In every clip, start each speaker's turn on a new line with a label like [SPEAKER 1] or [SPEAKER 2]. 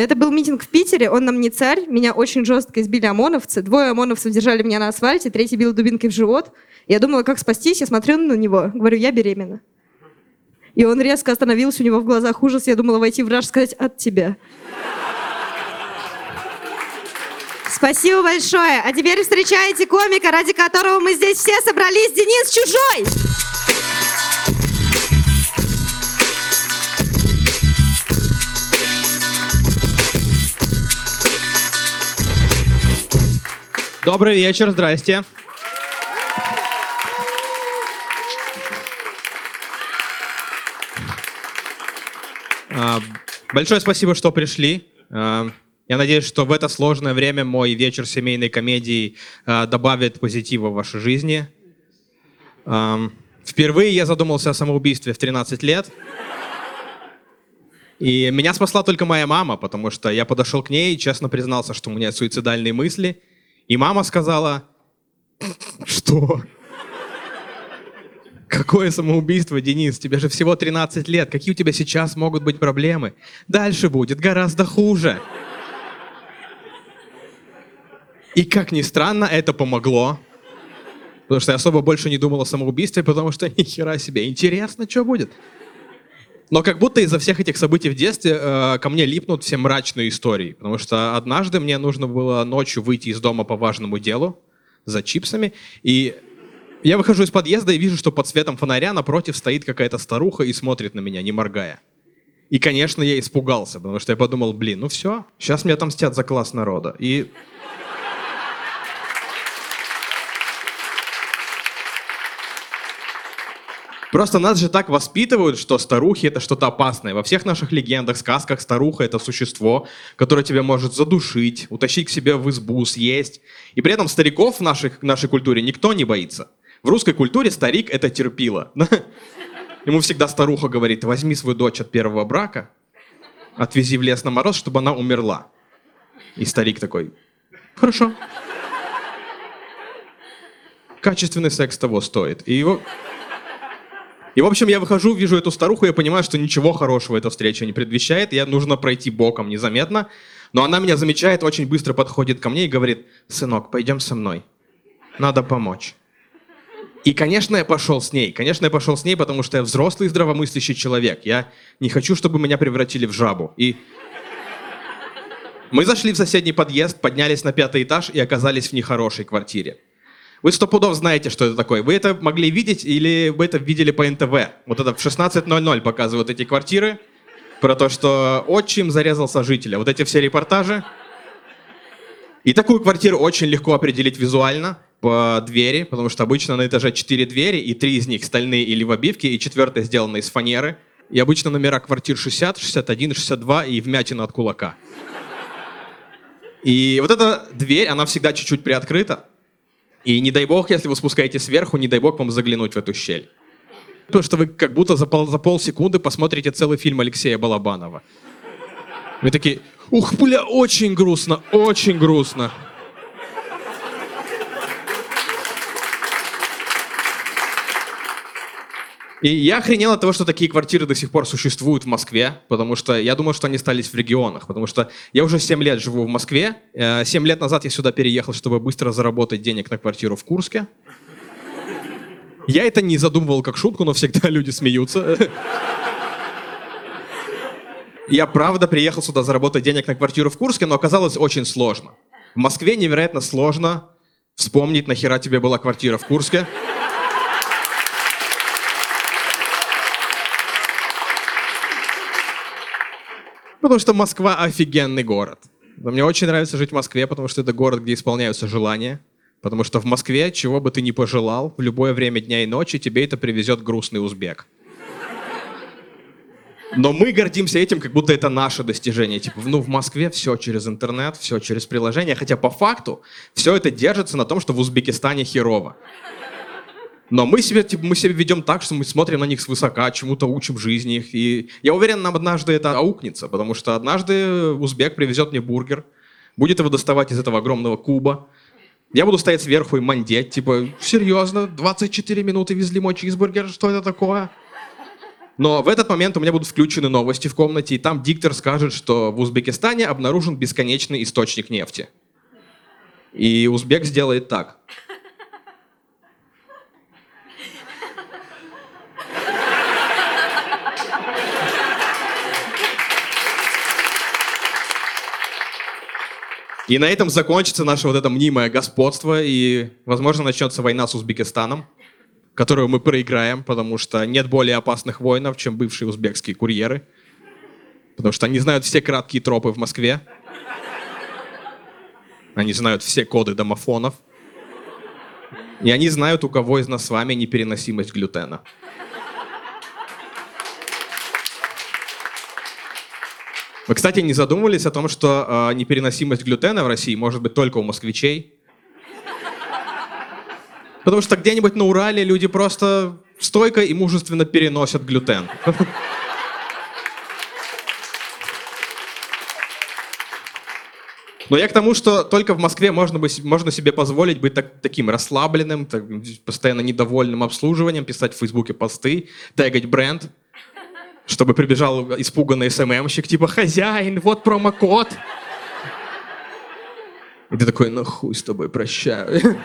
[SPEAKER 1] Это был митинг в Питере, он нам не царь, меня очень жестко избили ОМОНовцы, двое ОМОНовцев держали меня на асфальте, третий бил дубинкой в живот. Я думала, как спастись, я смотрю на него, говорю, я беременна. И он резко остановился, у него в глазах ужас, я думала войти в раж, сказать «от тебя». Спасибо большое. А теперь встречайте комика, ради которого мы здесь все собрались, Денис Чужой.
[SPEAKER 2] Добрый вечер, здрасте. А, Большое спасибо, что пришли. А, Я надеюсь, что в это сложное время мой вечер семейной комедии а, добавит позитива в вашей жизни. Впервые я задумался о самоубийстве в 13 лет. И меня спасла только моя мама, потому что я подошел к ней и честно признался, что у меня суицидальные мысли. И мама сказала, что? Какое самоубийство, Денис? Тебе же всего 13 лет. Какие у тебя сейчас могут быть проблемы? Дальше будет гораздо хуже. И как ни странно, это помогло. Потому что я особо больше не думал о самоубийстве, потому что ни хера себе. Интересно, что будет. Но как будто из-за всех этих событий в детстве э, ко мне липнут все мрачные истории. Потому что однажды мне нужно было ночью выйти из дома по важному делу за чипсами. И я выхожу из подъезда и вижу, что под светом фонаря напротив стоит какая-то старуха и смотрит на меня, не моргая. И, конечно, я испугался, потому что я подумал, блин, ну все, сейчас меня отомстят за класс народа. И Просто нас же так воспитывают, что старухи это что-то опасное. Во всех наших легендах, сказках старуха это существо, которое тебя может задушить, утащить к себе в избу, съесть. И при этом стариков в нашей, нашей культуре никто не боится. В русской культуре старик это терпило. Ему всегда старуха говорит, возьми свою дочь от первого брака, отвези в лес на мороз, чтобы она умерла. И старик такой, хорошо. Качественный секс того стоит. И его... И, в общем, я выхожу, вижу эту старуху, я понимаю, что ничего хорошего эта встреча не предвещает, я нужно пройти боком незаметно. Но она меня замечает, очень быстро подходит ко мне и говорит, сынок, пойдем со мной, надо помочь. И, конечно, я пошел с ней. Конечно, я пошел с ней, потому что я взрослый здравомыслящий человек. Я не хочу, чтобы меня превратили в жабу. И мы зашли в соседний подъезд, поднялись на пятый этаж и оказались в нехорошей квартире. Вы сто пудов знаете, что это такое. Вы это могли видеть или вы это видели по НТВ. Вот это в 16.00 показывают эти квартиры. Про то, что отчим зарезал сожителя. Вот эти все репортажи. И такую квартиру очень легко определить визуально по двери, потому что обычно на этаже 4 двери, и три из них стальные или в обивке, и четвертая сделана из фанеры. И обычно номера квартир 60, 61, 62 и вмятина от кулака. И вот эта дверь, она всегда чуть-чуть приоткрыта. И не дай бог, если вы спускаетесь сверху, не дай бог вам заглянуть в эту щель. Потому что вы как будто за, пол, за полсекунды посмотрите целый фильм Алексея Балабанова. Вы такие, ух, бля, очень грустно, очень грустно. И я охренел от того, что такие квартиры до сих пор существуют в Москве, потому что я думал, что они остались в регионах, потому что я уже 7 лет живу в Москве. 7 лет назад я сюда переехал, чтобы быстро заработать денег на квартиру в Курске. Я это не задумывал как шутку, но всегда люди смеются. Я правда приехал сюда заработать денег на квартиру в Курске, но оказалось очень сложно. В Москве невероятно сложно вспомнить, нахера тебе была квартира в Курске. Потому что Москва офигенный город. Но мне очень нравится жить в Москве, потому что это город, где исполняются желания. Потому что в Москве, чего бы ты ни пожелал, в любое время дня и ночи тебе это привезет грустный узбек. Но мы гордимся этим, как будто это наше достижение. Типа, ну, в Москве все через интернет, все через приложение. Хотя по факту все это держится на том, что в Узбекистане херово. Но мы себе, типа, мы себя ведем так, что мы смотрим на них свысока, чему-то учим жизни их. И я уверен, нам однажды это аукнется, потому что однажды узбек привезет мне бургер, будет его доставать из этого огромного куба. Я буду стоять сверху и мандеть, типа, серьезно, 24 минуты везли мой чизбургер, что это такое? Но в этот момент у меня будут включены новости в комнате, и там диктор скажет, что в Узбекистане обнаружен бесконечный источник нефти. И узбек сделает так. И на этом закончится наше вот это мнимое господство, и, возможно, начнется война с Узбекистаном, которую мы проиграем, потому что нет более опасных воинов, чем бывшие узбекские курьеры, потому что они знают все краткие тропы в Москве, они знают все коды домофонов, и они знают, у кого из нас с вами непереносимость глютена. Вы, кстати, не задумывались о том, что э, непереносимость глютена в России может быть только у москвичей? Потому что где-нибудь на Урале люди просто стойко и мужественно переносят глютен. Но я к тому, что только в Москве можно, быть, можно себе позволить быть так, таким расслабленным, так, постоянно недовольным обслуживанием, писать в Фейсбуке посты, тегать бренд чтобы прибежал испуганный СММщик, типа, хозяин, вот промокод. И ты такой, ну хуй с тобой, прощаю.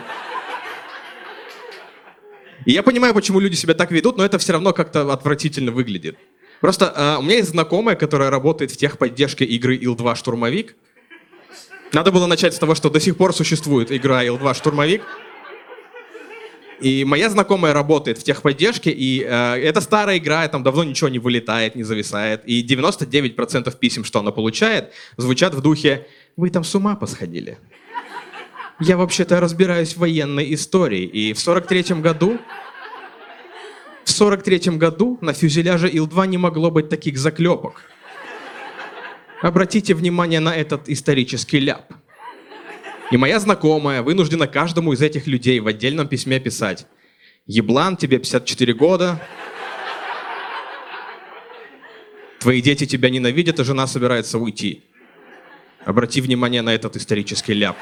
[SPEAKER 2] И я понимаю, почему люди себя так ведут, но это все равно как-то отвратительно выглядит. Просто э, у меня есть знакомая, которая работает в техподдержке игры Ил-2 Штурмовик. Надо было начать с того, что до сих пор существует игра Ил-2 Штурмовик. И моя знакомая работает в техподдержке, и э, это старая игра, там давно ничего не вылетает, не зависает. И 99% писем, что она получает, звучат в духе «Вы там с ума посходили?» Я вообще-то разбираюсь в военной истории, и в 43-м году... В 43-м году на фюзеляже Ил-2 не могло быть таких заклепок. Обратите внимание на этот исторический ляп. И моя знакомая вынуждена каждому из этих людей в отдельном письме писать. Еблан, тебе 54 года. Твои дети тебя ненавидят, а жена собирается уйти. Обрати внимание на этот исторический ляп.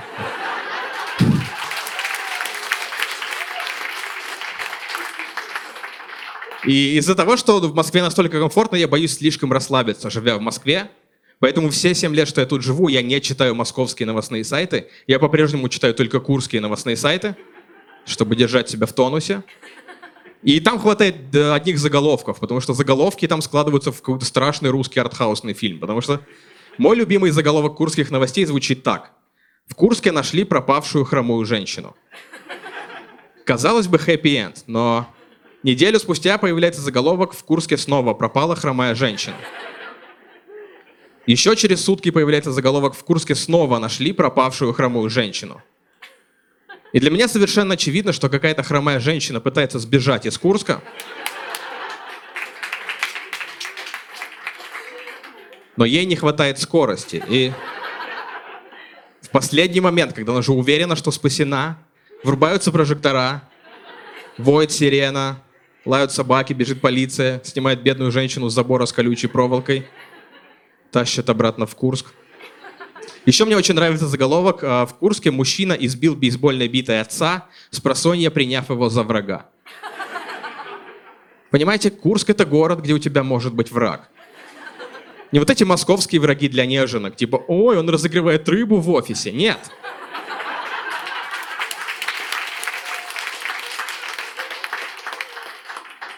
[SPEAKER 2] И из-за того, что в Москве настолько комфортно, я боюсь слишком расслабиться, живя в Москве. Поэтому все 7 лет, что я тут живу, я не читаю московские новостные сайты. Я по-прежнему читаю только курские новостные сайты, чтобы держать себя в тонусе. И там хватает одних заголовков, потому что заголовки там складываются в какой-то страшный русский артхаусный фильм. Потому что мой любимый заголовок курских новостей звучит так. В Курске нашли пропавшую хромую женщину. Казалось бы, хэппи-энд, но неделю спустя появляется заголовок «В Курске снова пропала хромая женщина». Еще через сутки появляется заголовок «В Курске снова нашли пропавшую хромую женщину». И для меня совершенно очевидно, что какая-то хромая женщина пытается сбежать из Курска. Но ей не хватает скорости. И в последний момент, когда она уже уверена, что спасена, врубаются прожектора, воет сирена, лают собаки, бежит полиция, снимает бедную женщину с забора с колючей проволокой – тащат обратно в Курск. Еще мне очень нравится заголовок. А, в Курске мужчина избил бейсбольной битой отца, с просонья приняв его за врага. Понимаете, Курск — это город, где у тебя может быть враг. Не вот эти московские враги для неженок, типа «Ой, он разогревает рыбу в офисе». Нет.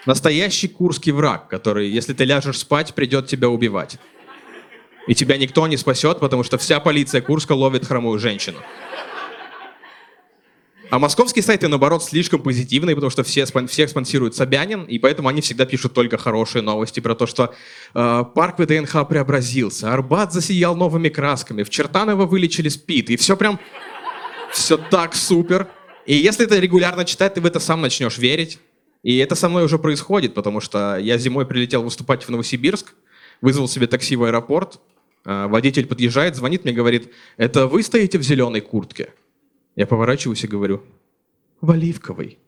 [SPEAKER 2] Настоящий курский враг, который, если ты ляжешь спать, придет тебя убивать и тебя никто не спасет, потому что вся полиция Курска ловит хромую женщину. А московские сайты, наоборот, слишком позитивные, потому что все, всех спонсирует Собянин, и поэтому они всегда пишут только хорошие новости про то, что э, парк ВДНХ преобразился, Арбат засиял новыми красками, в Чертаново вылечили СПИД, и все прям, все так супер. И если это регулярно читать, ты в это сам начнешь верить. И это со мной уже происходит, потому что я зимой прилетел выступать в Новосибирск, вызвал себе такси в аэропорт, водитель подъезжает, звонит мне, говорит, это вы стоите в зеленой куртке? Я поворачиваюсь и говорю, в оливковой.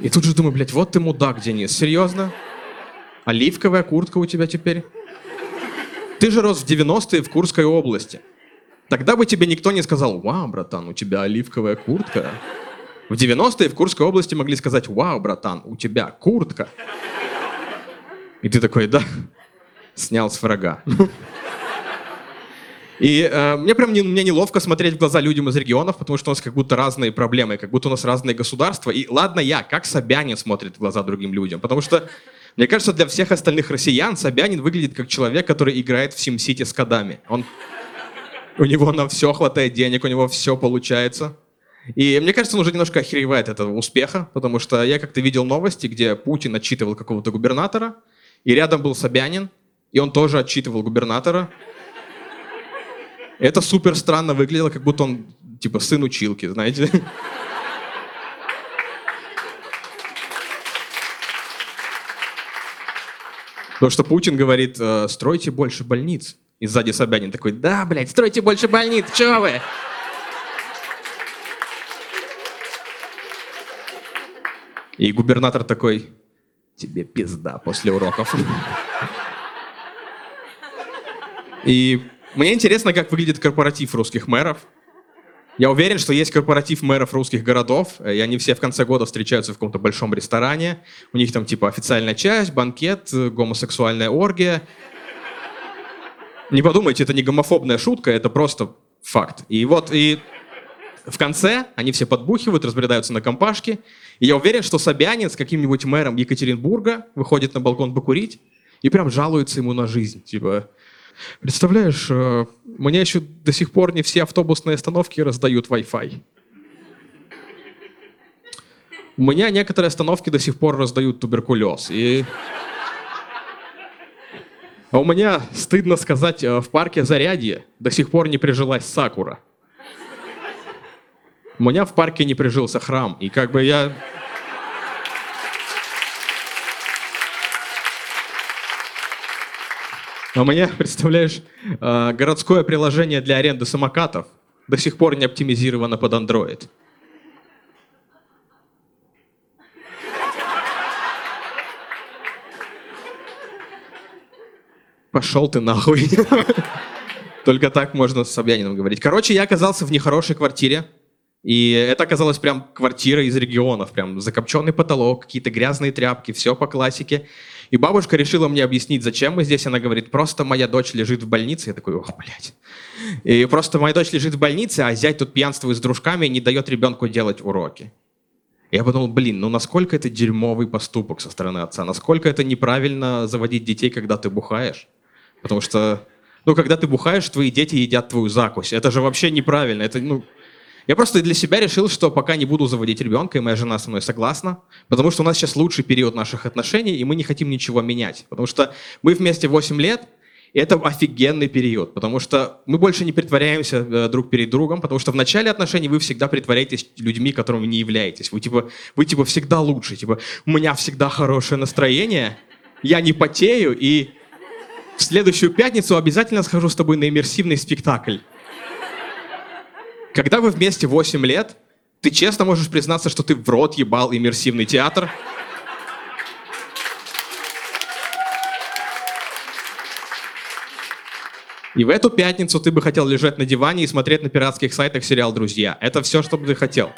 [SPEAKER 2] И тут же думаю, блядь, вот ты мудак, Денис, серьезно? Оливковая куртка у тебя теперь? Ты же рос в 90-е в Курской области. Тогда бы тебе никто не сказал, вау, братан, у тебя оливковая куртка. В 90-е в Курской области могли сказать, вау, братан, у тебя куртка. И ты такой, да, снял с врага. И э, мне прям не, мне неловко смотреть в глаза людям из регионов, потому что у нас как будто разные проблемы, как будто у нас разные государства. И ладно я, как Собянин смотрит в глаза другим людям, потому что мне кажется, для всех остальных россиян Собянин выглядит как человек, который играет в SimCity с кодами. Он, у него на все хватает денег, у него все получается. И мне кажется, он уже немножко охеревает этого успеха, потому что я как-то видел новости, где Путин отчитывал какого-то губернатора, и рядом был Собянин, и он тоже отчитывал губернатора. Это супер странно выглядело, как будто он, типа, сын училки, знаете. Потому что Путин говорит, «Э, стройте больше больниц. И сзади Собянин такой, да, блядь, стройте больше больниц, чё вы? И губернатор такой, тебе пизда после уроков. И мне интересно, как выглядит корпоратив русских мэров. Я уверен, что есть корпоратив мэров русских городов, и они все в конце года встречаются в каком-то большом ресторане. У них там типа официальная часть, банкет, гомосексуальная оргия. Не подумайте, это не гомофобная шутка, это просто факт. И вот, и в конце они все подбухивают, разбредаются на компашки. И я уверен, что Собянин с каким-нибудь мэром Екатеринбурга выходит на балкон покурить и прям жалуется ему на жизнь. Типа, Представляешь, э, мне еще до сих пор не все автобусные остановки раздают Wi-Fi. У меня некоторые остановки до сих пор раздают туберкулез. И... А у меня, стыдно сказать, э, в парке Зарядье до сих пор не прижилась сакура. У меня в парке не прижился храм. И как бы я... А у меня, представляешь, э, городское приложение для аренды самокатов до сих пор не оптимизировано под Android. Пошел ты нахуй. Только так можно с Собянином говорить. Короче, я оказался в нехорошей квартире. И это оказалась прям квартира из регионов. Прям закопченный потолок, какие-то грязные тряпки, все по классике. И бабушка решила мне объяснить, зачем мы здесь. Она говорит, просто моя дочь лежит в больнице. Я такой, ох, блядь. И просто моя дочь лежит в больнице, а зять тут пьянствует с дружками и не дает ребенку делать уроки. Я подумал, блин, ну насколько это дерьмовый поступок со стороны отца, насколько это неправильно заводить детей, когда ты бухаешь. Потому что, ну, когда ты бухаешь, твои дети едят твою закусь. Это же вообще неправильно. Это, ну, я просто для себя решил, что пока не буду заводить ребенка, и моя жена со мной согласна, потому что у нас сейчас лучший период наших отношений, и мы не хотим ничего менять. Потому что мы вместе 8 лет, и это офигенный период, потому что мы больше не притворяемся э, друг перед другом, потому что в начале отношений вы всегда притворяетесь людьми, которыми не являетесь. Вы типа, вы типа всегда лучше, типа, у меня всегда хорошее настроение, я не потею, и в следующую пятницу обязательно схожу с тобой на иммерсивный спектакль. Когда вы вместе 8 лет, ты честно можешь признаться, что ты в рот ебал иммерсивный театр. И в эту пятницу ты бы хотел лежать на диване и смотреть на пиратских сайтах сериал «Друзья». Это все, что бы ты хотел.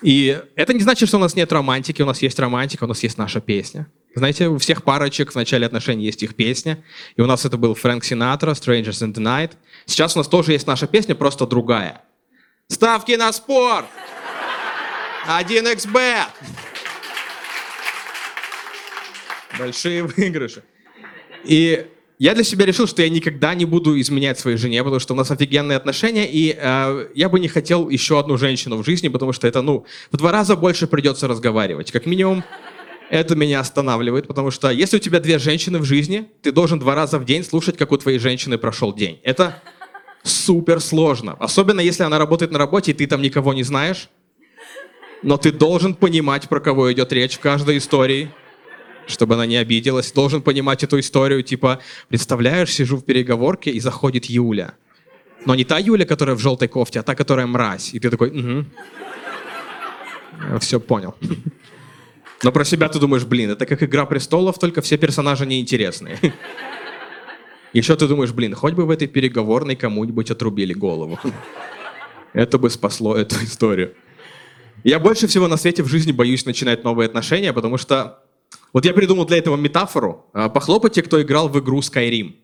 [SPEAKER 2] И это не значит, что у нас нет романтики, у нас есть романтика, у нас есть наша песня. Знаете, у всех парочек в начале отношений есть их песня. И у нас это был Фрэнк Синатра, Strangers in the Night. Сейчас у нас тоже есть наша песня, просто другая. Ставки на спорт! 1xbet! Большие выигрыши. И я для себя решил, что я никогда не буду изменять своей жене, потому что у нас офигенные отношения, и э, я бы не хотел еще одну женщину в жизни, потому что это, ну, в два раза больше придется разговаривать. Как минимум, это меня останавливает, потому что если у тебя две женщины в жизни, ты должен два раза в день слушать, как у твоей женщины прошел день. Это супер сложно. Особенно если она работает на работе, и ты там никого не знаешь. Но ты должен понимать, про кого идет речь в каждой истории чтобы она не обиделась. Должен понимать эту историю, типа, представляешь, сижу в переговорке, и заходит Юля. Но не та Юля, которая в желтой кофте, а та, которая мразь. И ты такой, угу. Все понял. Но про себя ты думаешь, блин, это как «Игра престолов», только все персонажи неинтересные. Еще ты думаешь, блин, хоть бы в этой переговорной кому-нибудь отрубили голову. Это бы спасло эту историю. Я больше всего на свете в жизни боюсь начинать новые отношения, потому что... Вот я придумал для этого метафору. А, Похлопайте, кто играл в игру Skyrim.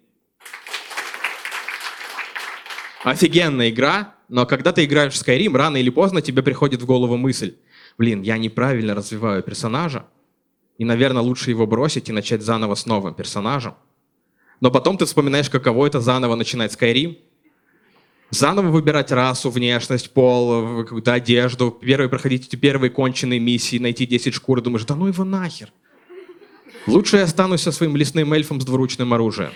[SPEAKER 2] Офигенная игра, но когда ты играешь в Skyrim, рано или поздно тебе приходит в голову мысль, блин, я неправильно развиваю персонажа, и, наверное, лучше его бросить и начать заново с новым персонажем. Но потом ты вспоминаешь, каково это заново начинать Skyrim, заново выбирать расу, внешность, пол, какую-то одежду, первые проходить эти первые конченые миссии, найти 10 шкур, и думаешь, да ну его нахер. Лучше я останусь со своим лесным эльфом с двуручным оружием.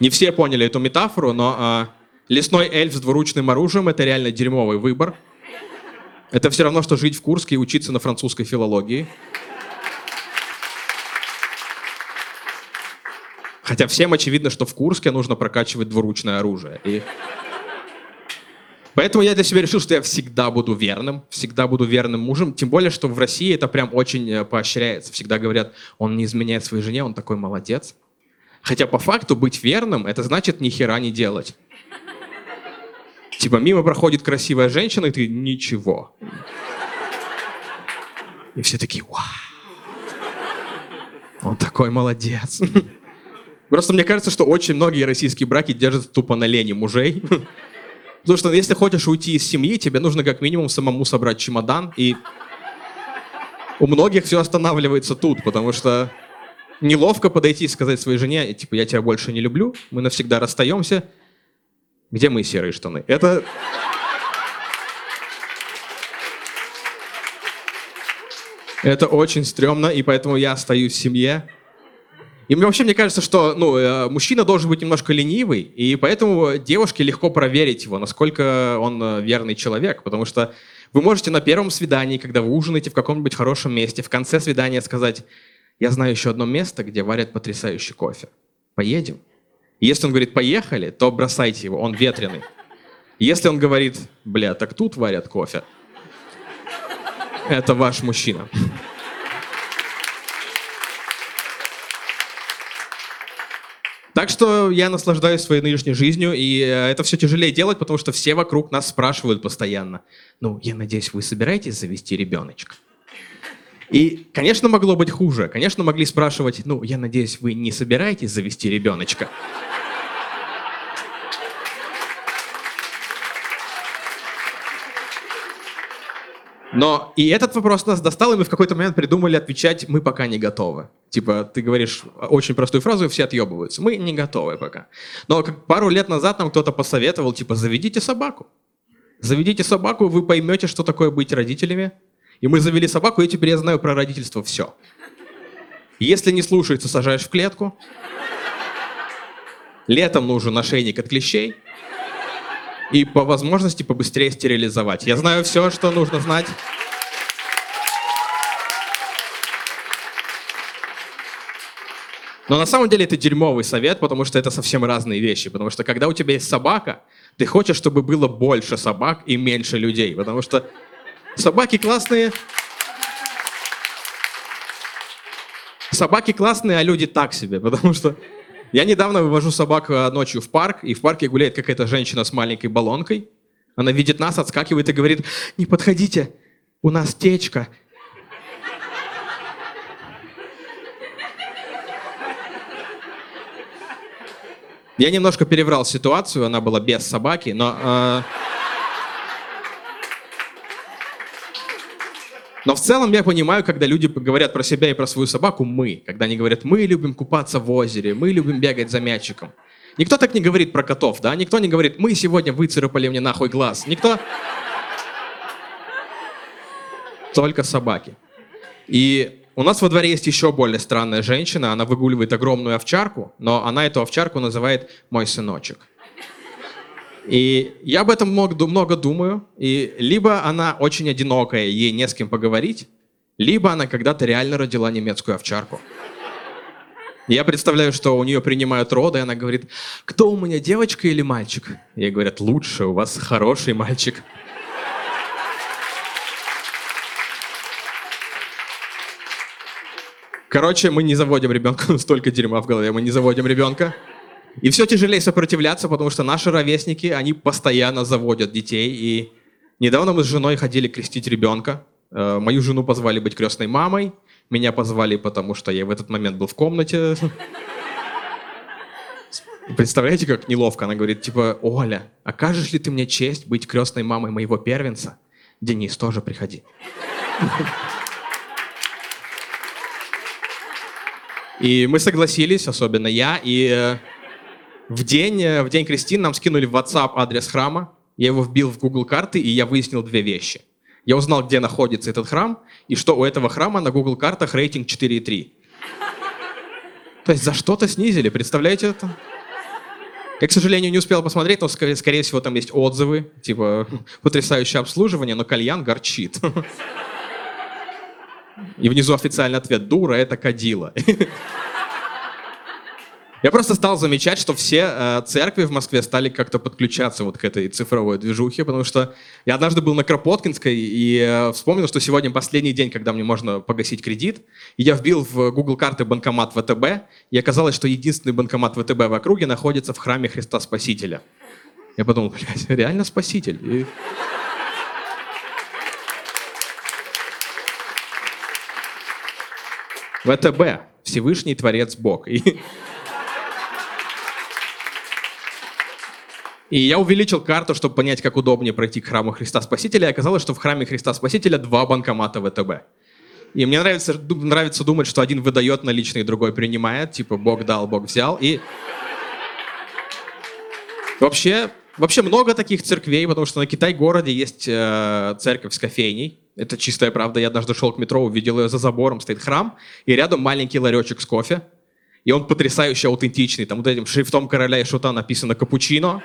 [SPEAKER 2] Не все поняли эту метафору, но а, лесной эльф с двуручным оружием это реально дерьмовый выбор. Это все равно, что жить в Курске и учиться на французской филологии. Хотя всем очевидно, что в Курске нужно прокачивать двуручное оружие. И... Поэтому я для себя решил, что я всегда буду верным, всегда буду верным мужем. Тем более, что в России это прям очень э, поощряется. Всегда говорят, он не изменяет своей жене, он такой молодец. Хотя по факту быть верным, это значит ни хера не делать. Типа мимо проходит красивая женщина, и ты ничего. И все такие, вау. Он такой молодец. Просто мне кажется, что очень многие российские браки держатся тупо на лени мужей. Потому что если хочешь уйти из семьи, тебе нужно как минимум самому собрать чемодан. И у многих все останавливается тут, потому что неловко подойти и сказать своей жене, типа, я тебя больше не люблю, мы навсегда расстаемся. Где мои серые штаны? Это... Это очень стрёмно, и поэтому я остаюсь в семье. И мне вообще мне кажется, что ну, э, мужчина должен быть немножко ленивый, и поэтому девушке легко проверить его, насколько он э, верный человек, потому что вы можете на первом свидании, когда вы ужинаете в каком-нибудь хорошем месте, в конце свидания сказать, я знаю еще одно место, где варят потрясающий кофе. Поедем? Если он говорит, поехали, то бросайте его, он ветреный. Если он говорит, бля, так тут варят кофе, это ваш мужчина. Так что я наслаждаюсь своей нынешней жизнью, и э, это все тяжелее делать, потому что все вокруг нас спрашивают постоянно. Ну, я надеюсь, вы собираетесь завести ребеночка? И, конечно, могло быть хуже. Конечно, могли спрашивать, ну, я надеюсь, вы не собираетесь завести ребеночка? Но и этот вопрос нас достал, и мы в какой-то момент придумали отвечать «мы пока не готовы». Типа, ты говоришь очень простую фразу, и все отъебываются. Мы не готовы пока. Но как пару лет назад нам кто-то посоветовал, типа, заведите собаку. Заведите собаку, вы поймете, что такое быть родителями. И мы завели собаку, и теперь я знаю про родительство все. Если не слушается, сажаешь в клетку. Летом нужен ошейник от клещей и по возможности побыстрее стерилизовать. Я знаю все, что нужно знать. Но на самом деле это дерьмовый совет, потому что это совсем разные вещи. Потому что когда у тебя есть собака, ты хочешь, чтобы было больше собак и меньше людей. Потому что собаки классные. Собаки классные, а люди так себе. Потому что я недавно вывожу собак э, ночью в парк, и в парке гуляет какая-то женщина с маленькой баллонкой. Она видит нас, отскакивает и говорит, не подходите, у нас течка. Я немножко переврал ситуацию, она была без собаки, но... Э... Но в целом я понимаю, когда люди говорят про себя и про свою собаку «мы». Когда они говорят «мы любим купаться в озере», «мы любим бегать за мячиком». Никто так не говорит про котов, да? Никто не говорит «мы сегодня выцарапали мне нахуй глаз». Никто... Только собаки. И у нас во дворе есть еще более странная женщина. Она выгуливает огромную овчарку, но она эту овчарку называет «мой сыночек». И я об этом много, много думаю. И либо она очень одинокая, ей не с кем поговорить, либо она когда-то реально родила немецкую овчарку. Я представляю, что у нее принимают роды, и она говорит, кто у меня, девочка или мальчик? Ей говорят, лучше, у вас хороший мальчик. Короче, мы не заводим ребенка, столько дерьма в голове, мы не заводим ребенка. И все тяжелее сопротивляться, потому что наши ровесники, они постоянно заводят детей. И недавно мы с женой ходили крестить ребенка. Э, Мою жену позвали быть крестной мамой. Меня позвали, потому что я в этот момент был в комнате. Представляете, как неловко? Она говорит, типа, Оля, окажешь ли ты мне честь быть крестной мамой моего первенца? Денис, тоже приходи. И мы согласились, особенно я, и э, в день, э, в день Кристин нам скинули в WhatsApp адрес храма, я его вбил в Google карты, и я выяснил две вещи. Я узнал, где находится этот храм, и что у этого храма на Google картах рейтинг 4,3. То есть за что-то снизили, представляете это? Я, к сожалению, не успел посмотреть, но, скорее, всего, там есть отзывы, типа потрясающее обслуживание, но кальян горчит. И внизу официальный ответ «Дура, это кадила». Я просто стал замечать, что все э, церкви в Москве стали как-то подключаться вот к этой цифровой движухе, потому что я однажды был на Кропоткинской и э, вспомнил, что сегодня последний день, когда мне можно погасить кредит, и я вбил в Google карты банкомат ВТБ, и оказалось, что единственный банкомат ВТБ в округе находится в храме Христа Спасителя. Я подумал, блядь, реально Спаситель. И... ВТБ, Всевышний Творец Бог. И... И я увеличил карту, чтобы понять, как удобнее пройти к храму Христа Спасителя. И оказалось, что в храме Христа Спасителя два банкомата ВТБ. И мне нравится, нравится думать, что один выдает наличные, другой принимает. Типа Бог дал, Бог взял. И вообще, вообще много таких церквей, потому что на Китай-городе есть э, церковь с кофейней. Это чистая правда. Я однажды шел к метро, увидел ее за забором, стоит храм, и рядом маленький ларечек с кофе. И он потрясающе аутентичный. Там вот этим шрифтом короля и шута написано «Капучино».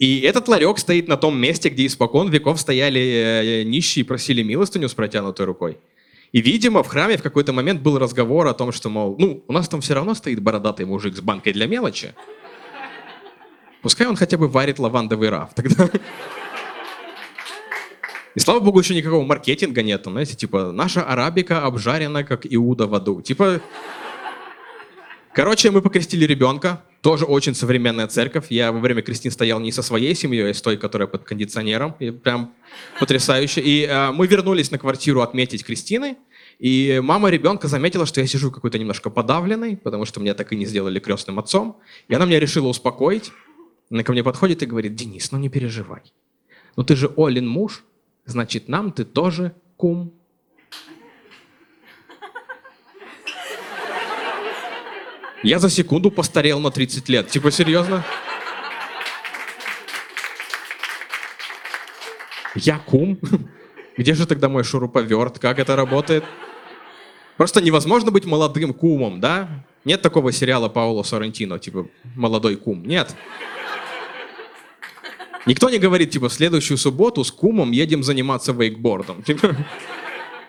[SPEAKER 2] И этот ларек стоит на том месте, где испокон веков стояли э, нищие и просили милостыню с протянутой рукой. И, видимо, в храме в какой-то момент был разговор о том, что, мол, ну, у нас там все равно стоит бородатый мужик с банкой для мелочи. Пускай он хотя бы варит лавандовый раф. Тогда... И слава богу, еще никакого маркетинга нет. Знаете, типа, наша арабика обжарена, как Иуда в аду. Типа, короче, мы покрестили ребенка. Тоже очень современная церковь. Я во время крестин стоял не со своей семьей, а с той, которая под кондиционером. И прям потрясающе. И э, мы вернулись на квартиру отметить крестины. И мама ребенка заметила, что я сижу какой-то немножко подавленный, потому что меня так и не сделали крестным отцом. И она меня решила успокоить. Она ко мне подходит и говорит, Денис, ну не переживай. Ну ты же Олин муж, значит, нам ты тоже кум. Я за секунду постарел на 30 лет. Типа, серьезно? Я кум? Где же тогда мой шуруповерт? Как это работает? Просто невозможно быть молодым кумом, да? Нет такого сериала Пауло Соррентино, типа «Молодой кум». Нет. Никто не говорит, типа, в следующую субботу с кумом едем заниматься вейкбордом. Типа,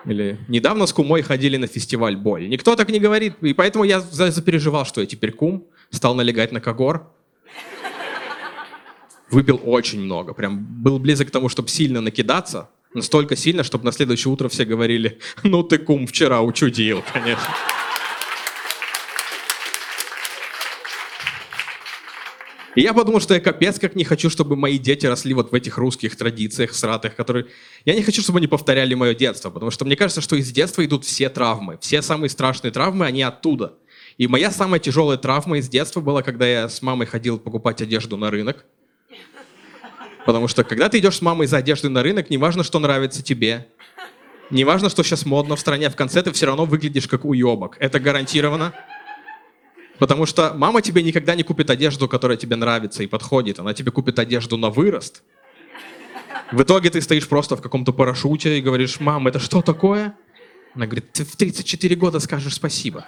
[SPEAKER 2] Или недавно с кумой ходили на фестиваль боль. Никто так не говорит, и поэтому я за- запереживал, что я теперь кум, стал налегать на когор. Выпил очень много, прям был близок к тому, чтобы сильно накидаться, настолько сильно, чтобы на следующее утро все говорили, ну ты кум вчера учудил, конечно. И я подумал, что я капец как не хочу, чтобы мои дети росли вот в этих русских традициях сратых, которые... Я не хочу, чтобы они повторяли мое детство, потому что мне кажется, что из детства идут все травмы. Все самые страшные травмы, они оттуда. И моя самая тяжелая травма из детства была, когда я с мамой ходил покупать одежду на рынок. Потому что когда ты идешь с мамой за одеждой на рынок, неважно, что нравится тебе, неважно, что сейчас модно в стране, в конце ты все равно выглядишь как уебок. Это гарантированно. Потому что мама тебе никогда не купит одежду, которая тебе нравится и подходит. Она тебе купит одежду на вырост. В итоге ты стоишь просто в каком-то парашюте и говоришь, мам, это что такое? Она говорит, ты в 34 года скажешь спасибо.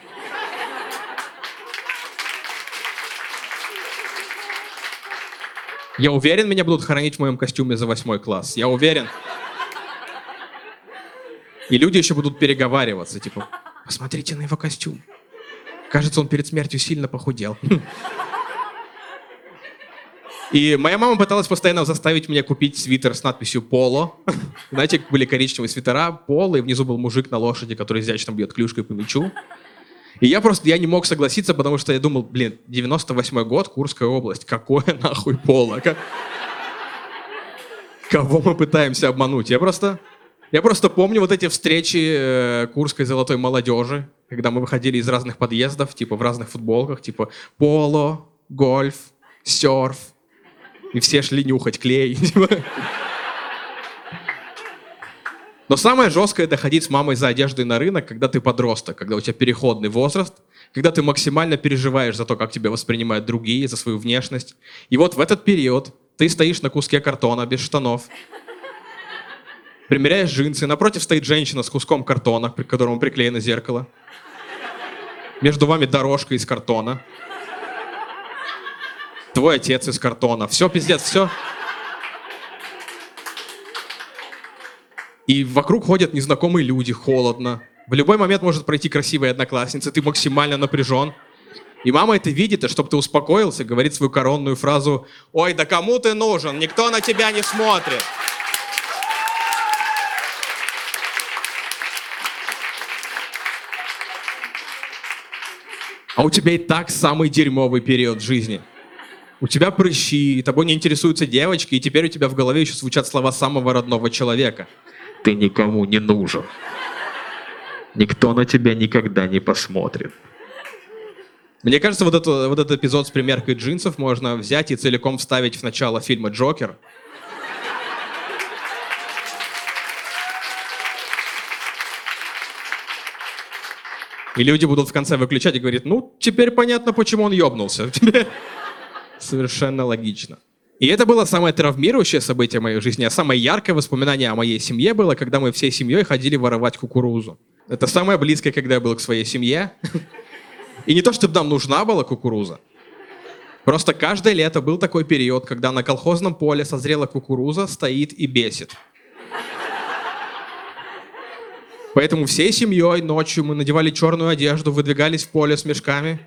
[SPEAKER 2] Я уверен, меня будут хоронить в моем костюме за восьмой класс. Я уверен. И люди еще будут переговариваться, типа, посмотрите на его костюм. Кажется, он перед смертью сильно похудел. И моя мама пыталась постоянно заставить меня купить свитер с надписью «Поло». Знаете, были коричневые свитера, поло, и внизу был мужик на лошади, который изящно бьет клюшкой по мячу. И я просто, я не мог согласиться, потому что я думал, блин, 98 год, Курская область, какое нахуй поло? Как- Кого мы пытаемся обмануть? Я просто, я просто помню вот эти встречи э, курской золотой молодежи, когда мы выходили из разных подъездов, типа в разных футболках, типа поло, гольф, серф, и все шли нюхать клей. типа. Но самое жесткое это ходить с мамой за одеждой на рынок, когда ты подросток, когда у тебя переходный возраст, когда ты максимально переживаешь за то, как тебя воспринимают другие, за свою внешность. И вот в этот период ты стоишь на куске картона без штанов, примеряешь джинсы, напротив стоит женщина с куском картона, к которому приклеено зеркало. Между вами дорожка из картона. Твой отец из картона. Все, пиздец, все. И вокруг ходят незнакомые люди, холодно. В любой момент может пройти красивая одноклассница, ты максимально напряжен. И мама это видит, и чтобы ты успокоился, говорит свою коронную фразу «Ой, да кому ты нужен? Никто на тебя не смотрит». А у тебя и так самый дерьмовый период жизни. У тебя прыщи, тобой не интересуются девочки, и теперь у тебя в голове еще звучат слова самого родного человека. Ты никому не нужен. Никто на тебя никогда не посмотрит. Мне кажется, вот, это, вот этот эпизод с примеркой джинсов можно взять и целиком вставить в начало фильма «Джокер». И люди будут в конце выключать и говорить, ну, теперь понятно, почему он ёбнулся. Совершенно логично. И это было самое травмирующее событие в моей жизни, а самое яркое воспоминание о моей семье было, когда мы всей семьей ходили воровать кукурузу. Это самое близкое, когда я был к своей семье. И не то, чтобы нам нужна была кукуруза. Просто каждое лето был такой период, когда на колхозном поле созрела кукуруза, стоит и бесит. Поэтому всей семьей ночью мы надевали черную одежду, выдвигались в поле с мешками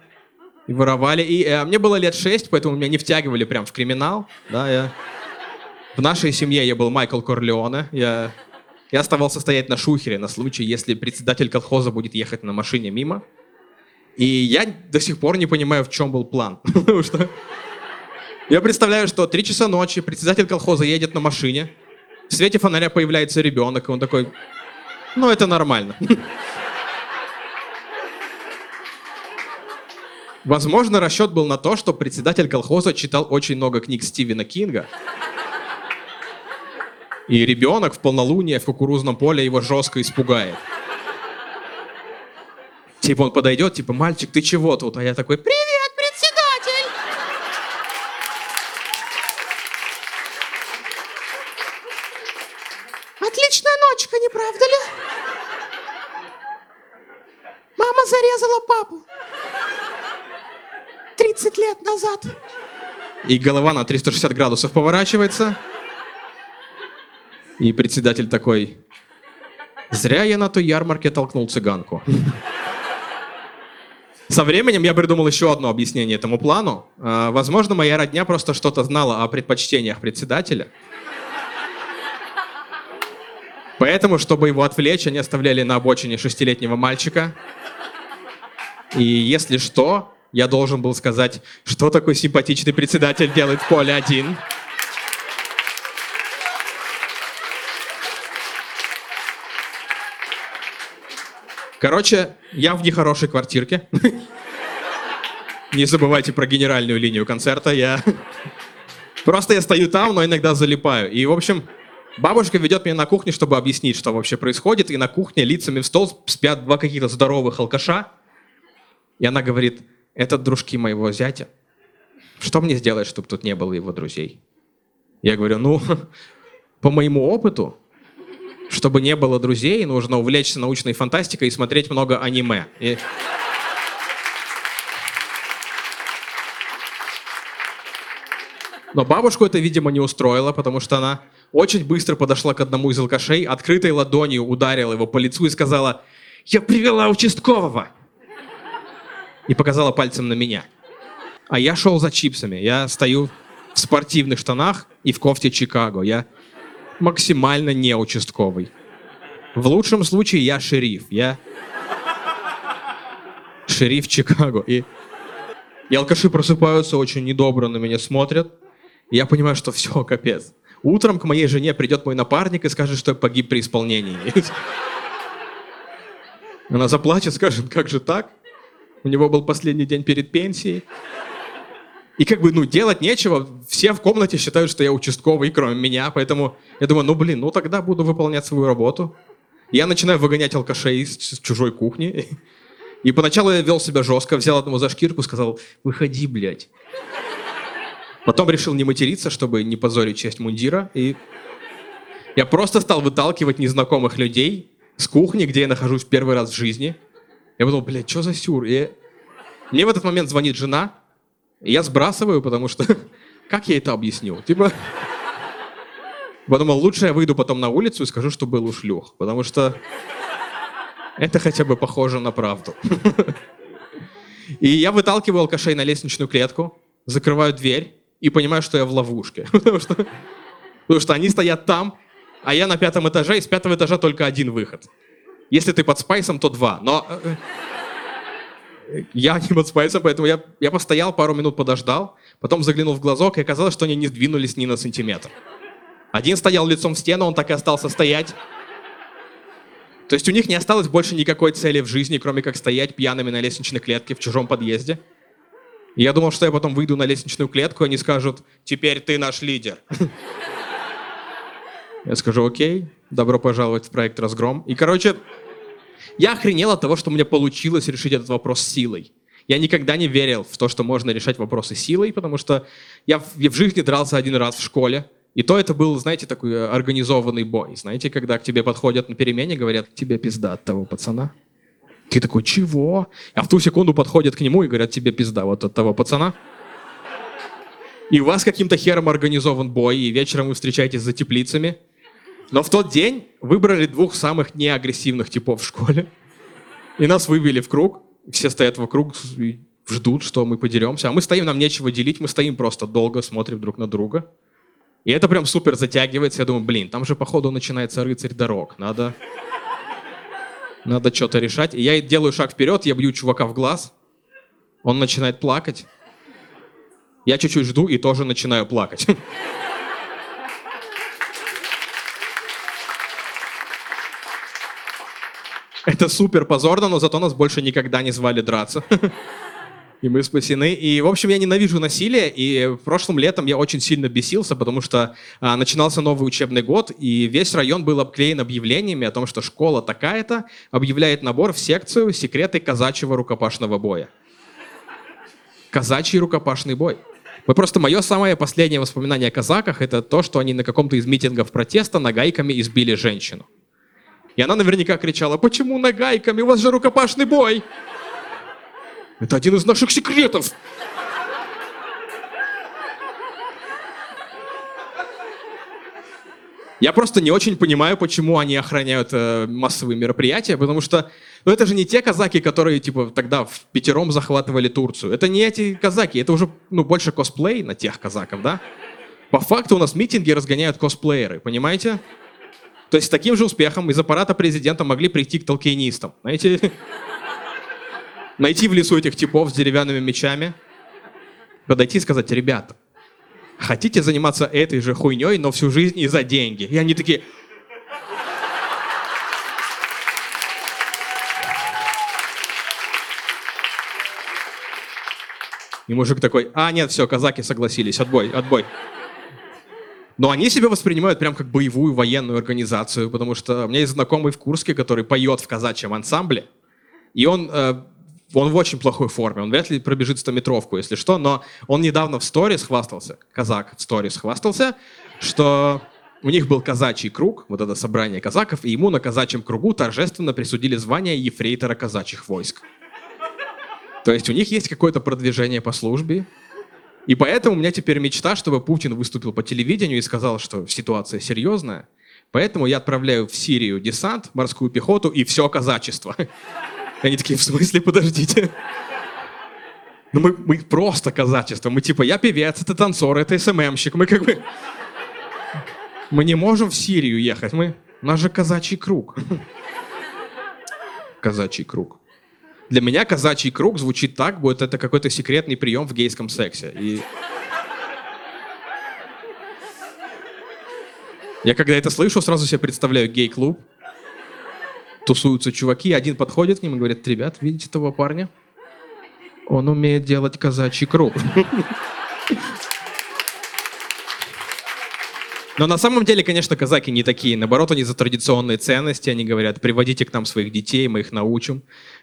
[SPEAKER 2] и воровали. И э, мне было лет шесть, поэтому меня не втягивали прям в криминал. Да, я... В нашей семье я был Майкл Корлеоне. Я... я оставался стоять на шухере на случай, если председатель колхоза будет ехать на машине мимо. И я до сих пор не понимаю, в чем был план. Потому что я представляю, что три часа ночи председатель колхоза едет на машине, в свете фонаря появляется ребенок, и он такой, ну это нормально. Возможно, расчет был на то, что председатель колхоза читал очень много книг Стивена Кинга. И ребенок в полнолуние в кукурузном поле его жестко испугает. Типа он подойдет, типа, мальчик, ты чего тут? А я такой, привет, председатель!
[SPEAKER 3] Ночка, не правда ли? Мама зарезала папу. 30 лет назад.
[SPEAKER 2] И голова на 360 градусов поворачивается. И председатель такой, зря я на той ярмарке толкнул цыганку. Со временем я придумал еще одно объяснение этому плану. А, Возможно, моя родня просто что-то знала о предпочтениях председателя. Поэтому, чтобы его отвлечь, они оставляли на обочине шестилетнего мальчика. И если что, я должен был сказать, что такой симпатичный председатель делает в поле один. Короче, я в нехорошей квартирке. Не забывайте про генеральную линию концерта. Я просто я стою там, но иногда залипаю. И, в общем, бабушка ведет меня на кухню, чтобы объяснить, что вообще происходит. И на кухне лицами в стол спят два каких-то здоровых алкаша. И она говорит, это дружки моего зятя. Что мне сделать, чтобы тут не было его друзей? Я говорю, ну, по моему опыту, чтобы не было друзей, нужно увлечься научной фантастикой и смотреть много аниме. И- Но бабушку это, видимо, не устроило, потому что она очень быстро подошла к одному из алкашей, открытой ладонью ударила его по лицу и сказала «Я привела участкового!» И показала пальцем на меня. А я шел за чипсами. Я стою в спортивных штанах и в кофте Чикаго. Я максимально не участковый. В лучшем случае я шериф. Я шериф Чикаго. И, и алкаши просыпаются, очень недобро на меня смотрят. И я понимаю, что все, капец. Утром к моей жене придет мой напарник и скажет, что я погиб при исполнении. Она заплачет, скажет, как же так? У него был последний день перед пенсией. И как бы, ну, делать нечего. Все в комнате считают, что я участковый, кроме меня. Поэтому я думаю, ну, блин, ну тогда буду выполнять свою работу. Я начинаю выгонять алкашей из чужой кухни. И поначалу я вел себя жестко, взял одного за шкирку, сказал, выходи, блядь. Потом решил не материться, чтобы не позорить честь мундира. И я просто стал выталкивать незнакомых людей с кухни, где я нахожусь первый раз в жизни. Я подумал, блядь, что за сюр? И мне в этот момент звонит жена, и я сбрасываю, потому что как я это объясню? Типа, подумал, лучше я выйду потом на улицу и скажу, что был у шлюх, потому что это хотя бы похоже на правду. И я выталкиваю алкашей на лестничную клетку, закрываю дверь и понимаю, что я в ловушке. Потому что, потому что они стоят там, а я на пятом этаже, и с пятого этажа только один выход. Если ты под спайсом, то два. Но э, я не под спайсом, поэтому я, я постоял, пару минут подождал, потом заглянул в глазок, и оказалось, что они не сдвинулись ни на сантиметр. Один стоял лицом в стену, он так и остался стоять. То есть у них не осталось больше никакой цели в жизни, кроме как стоять пьяными на лестничной клетке в чужом подъезде. Я думал, что я потом выйду на лестничную клетку, и они скажут, теперь ты наш лидер. Я скажу, окей, добро пожаловать в проект «Разгром». И, короче, я охренел от того, что меня получилось решить этот вопрос силой. Я никогда не верил в то, что можно решать вопросы силой, потому что я в, я в жизни дрался один раз в школе, и то это был, знаете, такой э, организованный бой. Знаете, когда к тебе подходят на перемене, говорят, тебе пизда от того пацана. Ты такой, чего? А в ту секунду подходят к нему и говорят, тебе пизда вот от того пацана. И у вас каким-то хером организован бой, и вечером вы встречаетесь за теплицами. Но в тот день выбрали двух самых неагрессивных типов в школе. И нас вывели в круг. Все стоят вокруг ждут, что мы подеремся. А мы стоим, нам нечего делить. Мы стоим просто долго, смотрим друг на друга. И это прям супер затягивается. Я думаю, блин, там же походу начинается рыцарь дорог. Надо, надо что-то решать. И я делаю шаг вперед, я бью чувака в глаз. Он начинает плакать. Я чуть-чуть жду и тоже начинаю плакать. Это супер позорно, но зато нас больше никогда не звали драться. И мы спасены. И, в общем, я ненавижу насилие. И прошлым летом я очень сильно бесился, потому что а, начинался новый учебный год, и весь район был обклеен объявлениями о том, что школа такая-то объявляет набор в секцию «Секреты казачьего рукопашного боя». Казачий рукопашный бой. Вот просто мое самое последнее воспоминание о казаках это то, что они на каком-то из митингов протеста нагайками избили женщину. И она наверняка кричала, почему нагайками, у вас же рукопашный бой. Это один из наших секретов. Я просто не очень понимаю, почему они охраняют э, массовые мероприятия, потому что ну, это же не те казаки, которые типа тогда в пятером захватывали Турцию. Это не эти казаки, это уже ну, больше косплей на тех казаков, да? По факту у нас митинги разгоняют косплееры, понимаете? То есть с таким же успехом из аппарата президента могли прийти к толкинистам. Знаете, найти в лесу этих типов с деревянными мечами, подойти и сказать, ребята, хотите заниматься этой же хуйней, но всю жизнь и за деньги? И они такие, И мужик такой, а, нет, все, казаки согласились, отбой, отбой. Но они себя воспринимают прям как боевую военную организацию, потому что у меня есть знакомый в Курске, который поет в казачьем ансамбле, и он э, он в очень плохой форме, он вряд ли пробежит 100-метровку, если что, но он недавно в сторис хвастался, казак в сторис хвастался, что у них был казачий круг, вот это собрание казаков, и ему на казачьем кругу торжественно присудили звание ефрейтора казачьих войск. То есть у них есть какое-то продвижение по службе, и поэтому у меня теперь мечта, чтобы Путин выступил по телевидению и сказал, что ситуация серьезная, поэтому я отправляю в Сирию десант, морскую пехоту и все казачество. Они такие, в смысле, подождите? Ну мы, мы просто казачество. Мы типа, я певец, это танцор, это СММщик. Мы как бы... Мы не можем в Сирию ехать. Мы... У нас же казачий круг. Казачий круг. Для меня казачий круг звучит так, будто это какой-то секретный прием в гейском сексе. И... Я когда это слышу, сразу себе представляю гей-клуб. Тусуются чуваки, один подходит к ним и говорит, ребят, видите того парня? Он умеет делать казачий круг. Но на самом деле, конечно, казаки не такие. Наоборот, они за традиционные ценности. Они говорят, приводите к нам своих детей, мы их научим.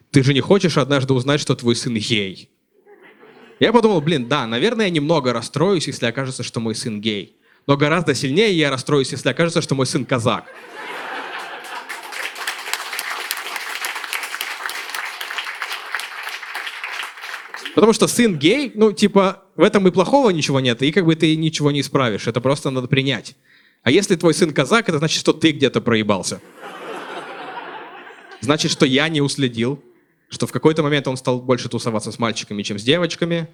[SPEAKER 2] Ты же не хочешь однажды узнать, что твой сын гей? Я подумал, блин, да, наверное, я немного расстроюсь, если окажется, что мой сын гей. Но гораздо сильнее я расстроюсь, если окажется, что мой сын казак. Потому что сын гей, ну, типа, в этом и плохого ничего нет, и как бы ты ничего не исправишь, это просто надо принять. А если твой сын казак, это значит, что ты где-то проебался. Значит, что я не уследил, что в какой-то момент он стал больше тусоваться с мальчиками, чем с девочками,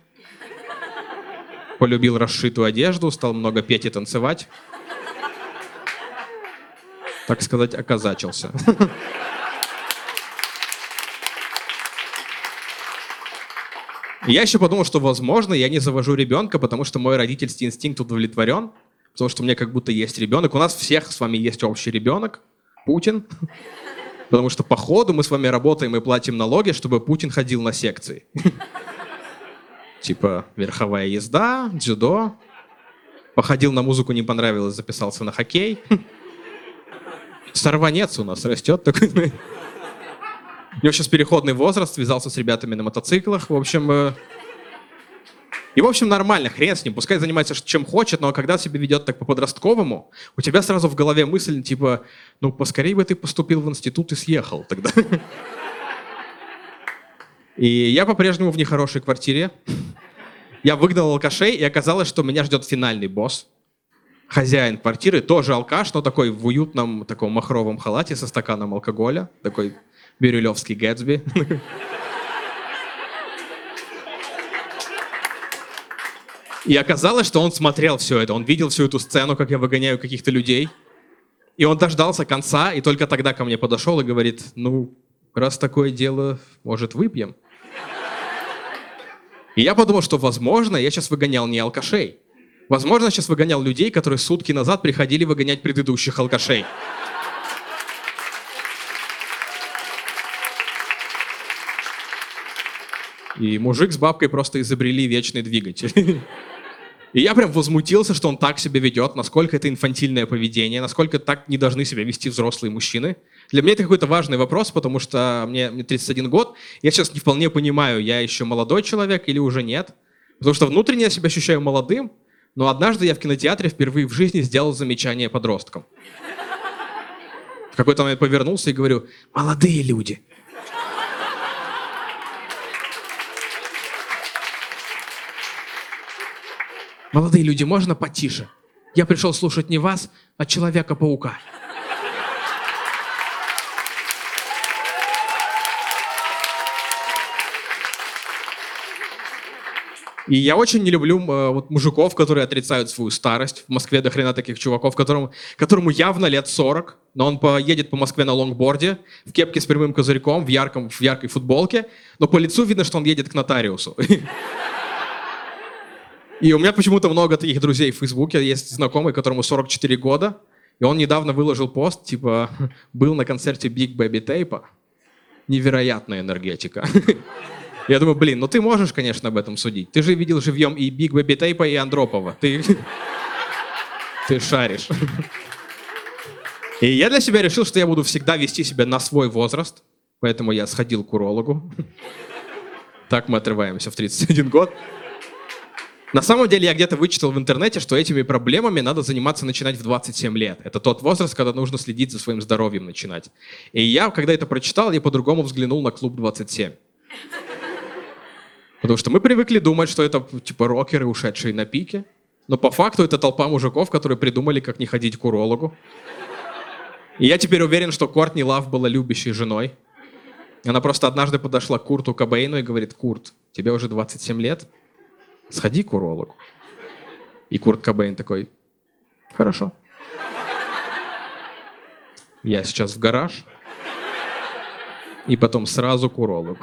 [SPEAKER 2] полюбил расшитую одежду, стал много петь и танцевать. Так сказать, оказачился. Я еще подумал, что, возможно, я не завожу ребенка, потому что мой родительский инстинкт удовлетворен, потому что у меня как будто есть ребенок. У нас всех с вами есть общий ребенок, Путин. Потому что по ходу мы с вами работаем и платим налоги, чтобы Путин ходил на секции. Типа верховая езда, дзюдо. Походил на музыку, не понравилось, записался на хоккей. Сорванец у нас растет такой. У него сейчас переходный возраст, связался с ребятами на мотоциклах. В общем, э, и, в общем, нормально, хрен с ним. Пускай занимается чем хочет, но когда себя ведет так по-подростковому, у тебя сразу в голове мысль, типа, ну, поскорее бы ты поступил в институт и съехал тогда. И я по-прежнему в нехорошей квартире. Я выгнал алкашей, и оказалось, что меня ждет финальный босс. Хозяин квартиры, тоже алкаш, но такой в уютном таком махровом халате со стаканом алкоголя. Такой Бирюлевский Гэтсби. И оказалось, что он смотрел все это, он видел всю эту сцену, как я выгоняю каких-то людей. И он дождался конца, и только тогда ко мне подошел и говорит, ну, раз такое дело, может, выпьем? И я подумал, что, возможно, я сейчас выгонял не алкашей. Возможно, я сейчас выгонял людей, которые сутки назад приходили выгонять предыдущих алкашей. И мужик с бабкой просто изобрели вечный двигатель. И я прям возмутился, что он так себя ведет, насколько это инфантильное поведение, насколько так не должны себя вести взрослые мужчины. Для меня это какой-то важный вопрос, потому что мне, мне 31 год, я сейчас не вполне понимаю, я еще молодой человек или уже нет. Потому что внутренне я себя ощущаю молодым, но однажды я в кинотеатре впервые в жизни сделал замечание подросткам. В какой-то момент повернулся и говорю, молодые люди, Молодые люди, можно потише? Я пришел слушать не вас, а Человека-паука. И я очень не люблю э, вот, мужиков, которые отрицают свою старость. В Москве до хрена таких чуваков, которому, которому явно лет 40, но он поедет по Москве на лонгборде, в кепке с прямым козырьком, в, ярком, в яркой футболке, но по лицу видно, что он едет к нотариусу. И у меня почему-то много таких друзей в Фейсбуке. Есть знакомый, которому 44 года, и он недавно выложил пост, типа, был на концерте Big Baby Tape. Невероятная энергетика. Я думаю, блин, ну ты можешь, конечно, об этом судить. Ты же видел живьем и Big Baby Tape, и Андропова. Ты, ты шаришь. И я для себя решил, что я буду всегда вести себя на свой возраст. Поэтому я сходил к урологу. Так мы отрываемся в 31 год. На самом деле я где-то вычитал в интернете, что этими проблемами надо заниматься начинать в 27 лет. Это тот возраст, когда нужно следить за своим здоровьем начинать. И я, когда это прочитал, я по-другому взглянул на клуб 27. Потому что мы привыкли думать, что это типа рокеры, ушедшие на пике. Но по факту это толпа мужиков, которые придумали, как не ходить к урологу. И я теперь уверен, что Кортни Лав была любящей женой. Она просто однажды подошла к Курту Кобейну и говорит, Курт, тебе уже 27 лет, сходи к урологу. И Курт Кобейн такой, хорошо. Я сейчас в гараж, и потом сразу к урологу.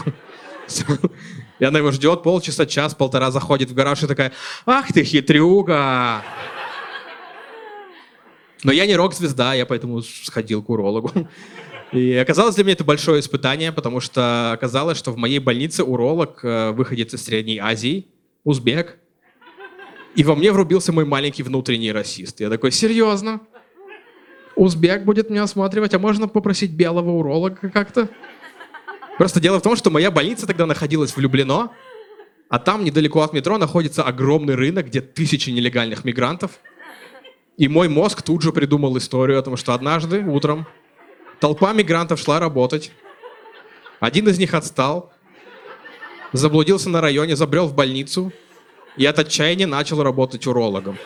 [SPEAKER 2] И она его ждет полчаса, час, полтора, заходит в гараж и такая, ах ты хитрюга. Но я не рок-звезда, я поэтому сходил к урологу. И оказалось для меня это большое испытание, потому что оказалось, что в моей больнице уролог э, выходит из Средней Азии, узбек. И во мне врубился мой маленький внутренний расист. Я такой, серьезно? Узбек будет меня осматривать, а можно попросить белого уролога как-то? Просто дело в том, что моя больница тогда находилась в Люблино, а там недалеко от метро находится огромный рынок, где тысячи нелегальных мигрантов. И мой мозг тут же придумал историю о том, что однажды утром толпа мигрантов шла работать. Один из них отстал, заблудился на районе, забрел в больницу и от отчаяния начал работать урологом.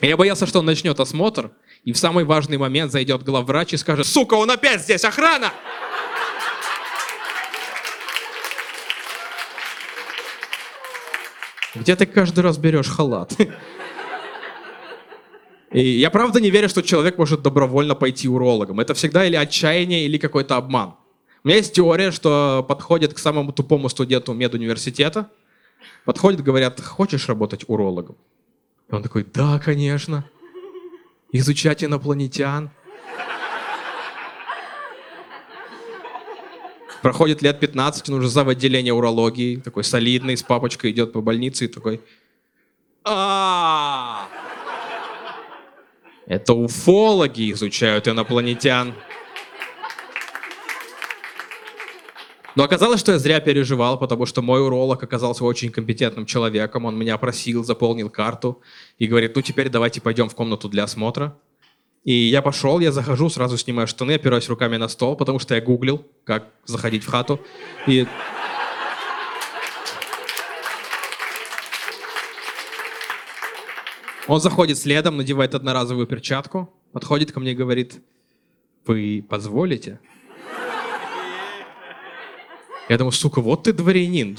[SPEAKER 2] Я боялся, что он начнет осмотр, и в самый важный момент зайдет главврач и скажет, сука, он опять здесь, охрана! Где ты каждый раз берешь халат? И я правда не верю, что человек может добровольно пойти урологом. Это всегда или отчаяние, или какой-то обман. У меня есть теория, что подходит к самому тупому студенту медуниверситета, подходит, говорят, хочешь работать урологом? И он такой, да, конечно. Изучать инопланетян. Проходит лет 15, он уже за отделение урологии, такой солидный, с папочкой идет по больнице и такой... а Это уфологи изучают инопланетян. Но оказалось, что я зря переживал, потому что мой уролог оказался очень компетентным человеком. Он меня просил, заполнил карту и говорит, ну теперь давайте пойдем в комнату для осмотра. И я пошел, я захожу, сразу снимаю штаны, опираюсь руками на стол, потому что я гуглил, как заходить в хату. И Он заходит следом, надевает одноразовую перчатку, подходит ко мне и говорит, вы позволите? Я думаю, сука, вот ты дворянин.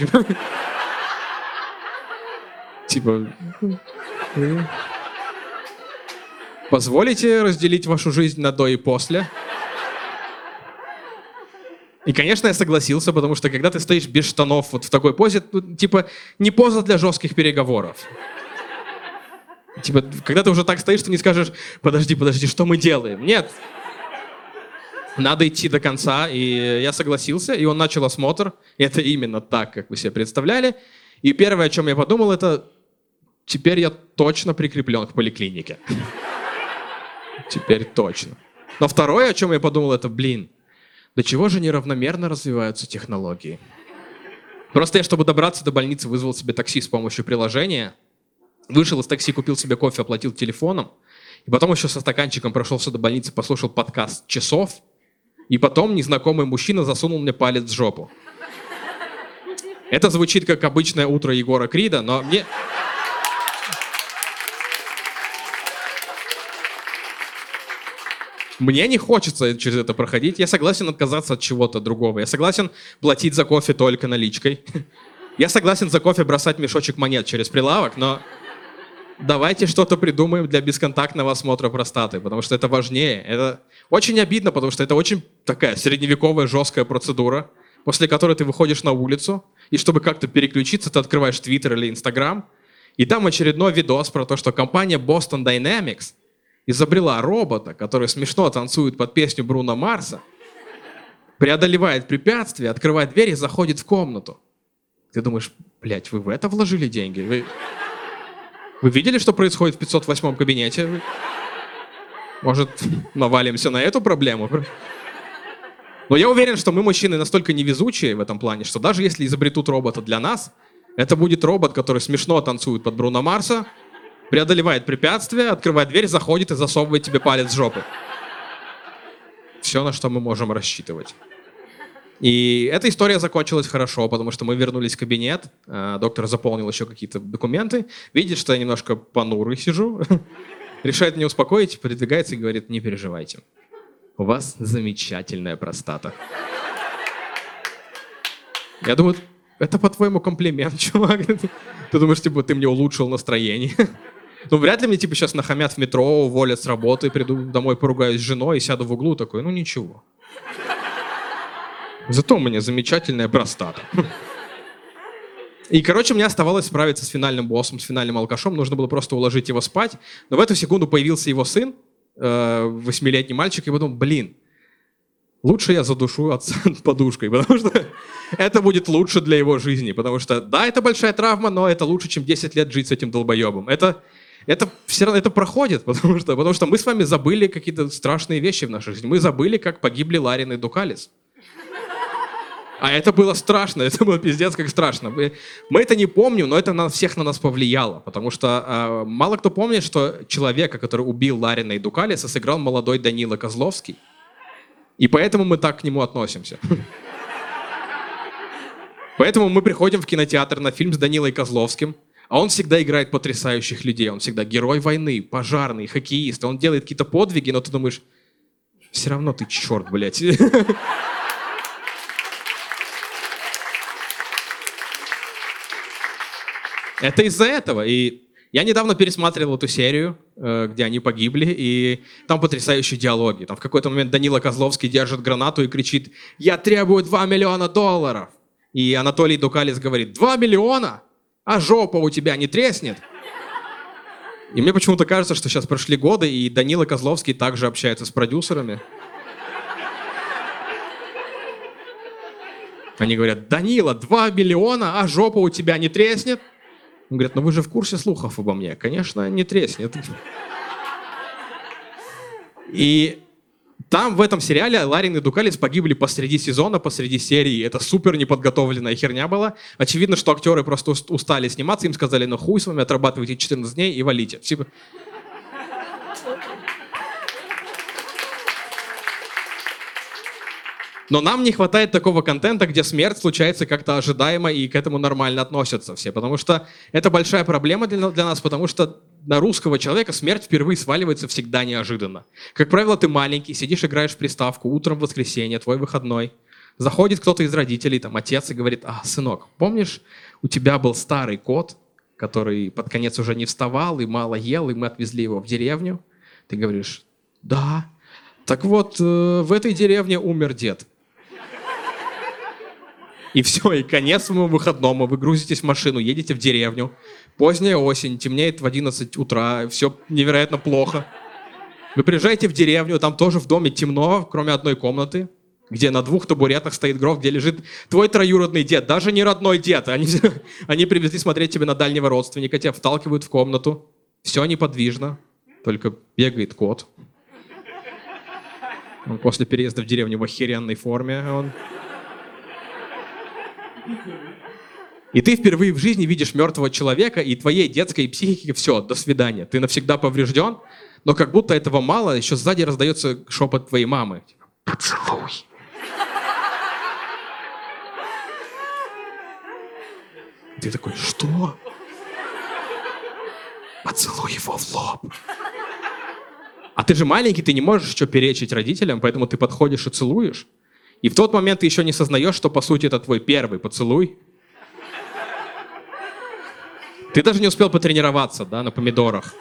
[SPEAKER 2] Типа, Позволите разделить вашу жизнь на до и после? И, конечно, я согласился, потому что когда ты стоишь без штанов вот в такой позе, ну, типа, не поза для жестких переговоров. Типа, когда ты уже так стоишь, ты не скажешь, подожди, подожди, что мы делаем? Нет. Надо идти до конца, и я согласился, и он начал осмотр. И это именно так, как вы себе представляли. И первое, о чем я подумал, это теперь я точно прикреплен к поликлинике. Теперь точно. Но второе, о чем я подумал, это, блин, до чего же неравномерно развиваются технологии? Просто я, чтобы добраться до больницы, вызвал себе такси с помощью приложения, вышел из такси, купил себе кофе, оплатил телефоном, и потом еще со стаканчиком прошелся до больницы, послушал подкаст часов, и потом незнакомый мужчина засунул мне палец в жопу. Это звучит как обычное утро Егора Крида, но мне... Мне не хочется через это проходить. Я согласен отказаться от чего-то другого. Я согласен платить за кофе только наличкой. Я согласен за кофе бросать мешочек монет через прилавок, но давайте что-то придумаем для бесконтактного осмотра простаты, потому что это важнее. Это очень обидно, потому что это очень такая средневековая жесткая процедура, после которой ты выходишь на улицу, и чтобы как-то переключиться, ты открываешь Twitter или Instagram, и там очередной видос про то, что компания Boston Dynamics изобрела робота, который смешно танцует под песню Бруно Марса, преодолевает препятствия, открывает дверь и заходит в комнату. Ты думаешь, блядь, вы в это вложили деньги? Вы... Вы видели, что происходит в 508 кабинете? Может, навалимся на эту проблему? Но я уверен, что мы, мужчины, настолько невезучие в этом плане, что даже если изобретут робота для нас, это будет робот, который смешно танцует под Бруно Марса, преодолевает препятствия, открывает дверь, заходит и засовывает тебе палец в жопу. Все, на что мы можем рассчитывать. И эта история закончилась хорошо, потому что мы вернулись в кабинет, э, доктор заполнил еще какие-то документы, видит, что я немножко понурый сижу, решает меня успокоить, придвигается и говорит, не переживайте, у вас замечательная простата. Я думаю, это, по-твоему, комплимент, чувак. Ты думаешь, типа, ты мне улучшил настроение. Ну, вряд ли мне, типа, сейчас нахамят в метро, уволят с работы, приду домой, поругаюсь с женой и сяду в углу такой, ну, ничего. Зато у меня замечательная простата. И, короче, мне оставалось справиться с финальным боссом, с финальным алкашом. Нужно было просто уложить его спать. Но в эту секунду появился его сын, э, восьмилетний мальчик, и подумал, блин, лучше я задушу отца подушкой, потому что это будет лучше для его жизни. Потому что, да, это большая травма, но это лучше, чем 10 лет жить с этим долбоебом. Это, это все равно это проходит, потому что, потому что мы с вами забыли какие-то страшные вещи в нашей жизни. Мы забыли, как погибли Ларин и Дукалис. А это было страшно, это было пиздец как страшно. Мы, мы это не помним, но это на всех на нас повлияло, потому что э, мало кто помнит, что человека, который убил Ларина и Дукалиса, сыграл молодой Данила Козловский. И поэтому мы так к нему относимся. Поэтому мы приходим в кинотеатр на фильм с Данилой Козловским, а он всегда играет потрясающих людей. Он всегда герой войны, пожарный, хоккеист. Он делает какие-то подвиги, но ты думаешь, все равно ты черт, блядь. Это из-за этого. И я недавно пересматривал эту серию, э, где они погибли, и там потрясающие диалоги. Там в какой-то момент Данила Козловский держит гранату и кричит «Я требую 2 миллиона долларов!» И Анатолий Дукалис говорит «2 миллиона? А жопа у тебя не треснет?» И мне почему-то кажется, что сейчас прошли годы, и Данила Козловский также общается с продюсерами. Они говорят, Данила, 2 миллиона, а жопа у тебя не треснет? Он говорит, ну вы же в курсе слухов обо мне. Конечно, не треснет. И там в этом сериале Ларин и Дукалис погибли посреди сезона, посреди серии. Это супер неподготовленная херня была. Очевидно, что актеры просто устали сниматься. Им сказали, ну хуй с вами, отрабатывайте 14 дней и валите. Типа... Но нам не хватает такого контента, где смерть случается как-то ожидаемо и к этому нормально относятся все. Потому что это большая проблема для, для нас, потому что на русского человека смерть впервые сваливается всегда неожиданно. Как правило, ты маленький, сидишь, играешь в приставку, утром в воскресенье, твой выходной. Заходит кто-то из родителей, там отец, и говорит, а, сынок, помнишь, у тебя был старый кот, который под конец уже не вставал и мало ел, и мы отвезли его в деревню? Ты говоришь, да. Так вот, э, в этой деревне умер дед. И все, и конец своему выходному. Вы грузитесь в машину, едете в деревню. Поздняя осень, темнеет в 11 утра, все невероятно плохо. Вы приезжаете в деревню, там тоже в доме темно, кроме одной комнаты, где на двух табуретах стоит гроб, где лежит твой троюродный дед, даже не родной дед. Они, они привезли смотреть тебе на дальнего родственника, тебя вталкивают в комнату. Все неподвижно, только бегает кот. Он после переезда в деревню в охеренной форме. Он и ты впервые в жизни видишь мертвого человека, и твоей детской психике все, до свидания. Ты навсегда поврежден, но как будто этого мало, еще сзади раздается шепот твоей мамы. Поцелуй. Ты такой, что? Поцелуй его в лоб. А ты же маленький, ты не можешь что перечить родителям, поэтому ты подходишь и целуешь. И в тот момент ты еще не сознаешь, что по сути это твой первый поцелуй. Ты даже не успел потренироваться, да, на помидорах.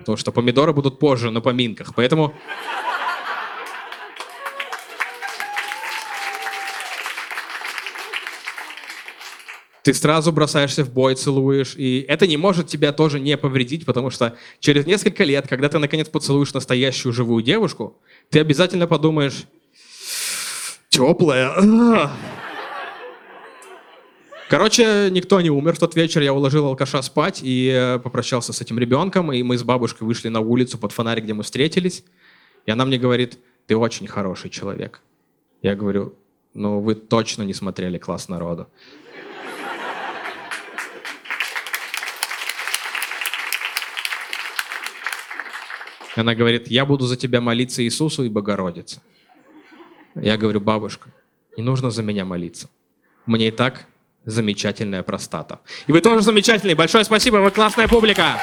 [SPEAKER 2] Потому что помидоры будут позже на поминках. Поэтому... Ты сразу бросаешься в бой, целуешь, и это не может тебя тоже не повредить, потому что через несколько лет, когда ты наконец поцелуешь настоящую живую девушку, ты обязательно подумаешь, теплая. Короче, никто не умер в тот вечер. Я уложил алкаша спать и э, попрощался с этим ребенком. И мы с бабушкой вышли на улицу под фонарик, где мы встретились. И она мне говорит, ты очень хороший человек. Я говорю, ну вы точно не смотрели «Класс народу». Она говорит, я буду за тебя молиться Иисусу и Богородице. Я говорю, бабушка, не нужно за меня молиться. Мне и так замечательная простата. И вы тоже замечательные. Большое спасибо, вы классная публика.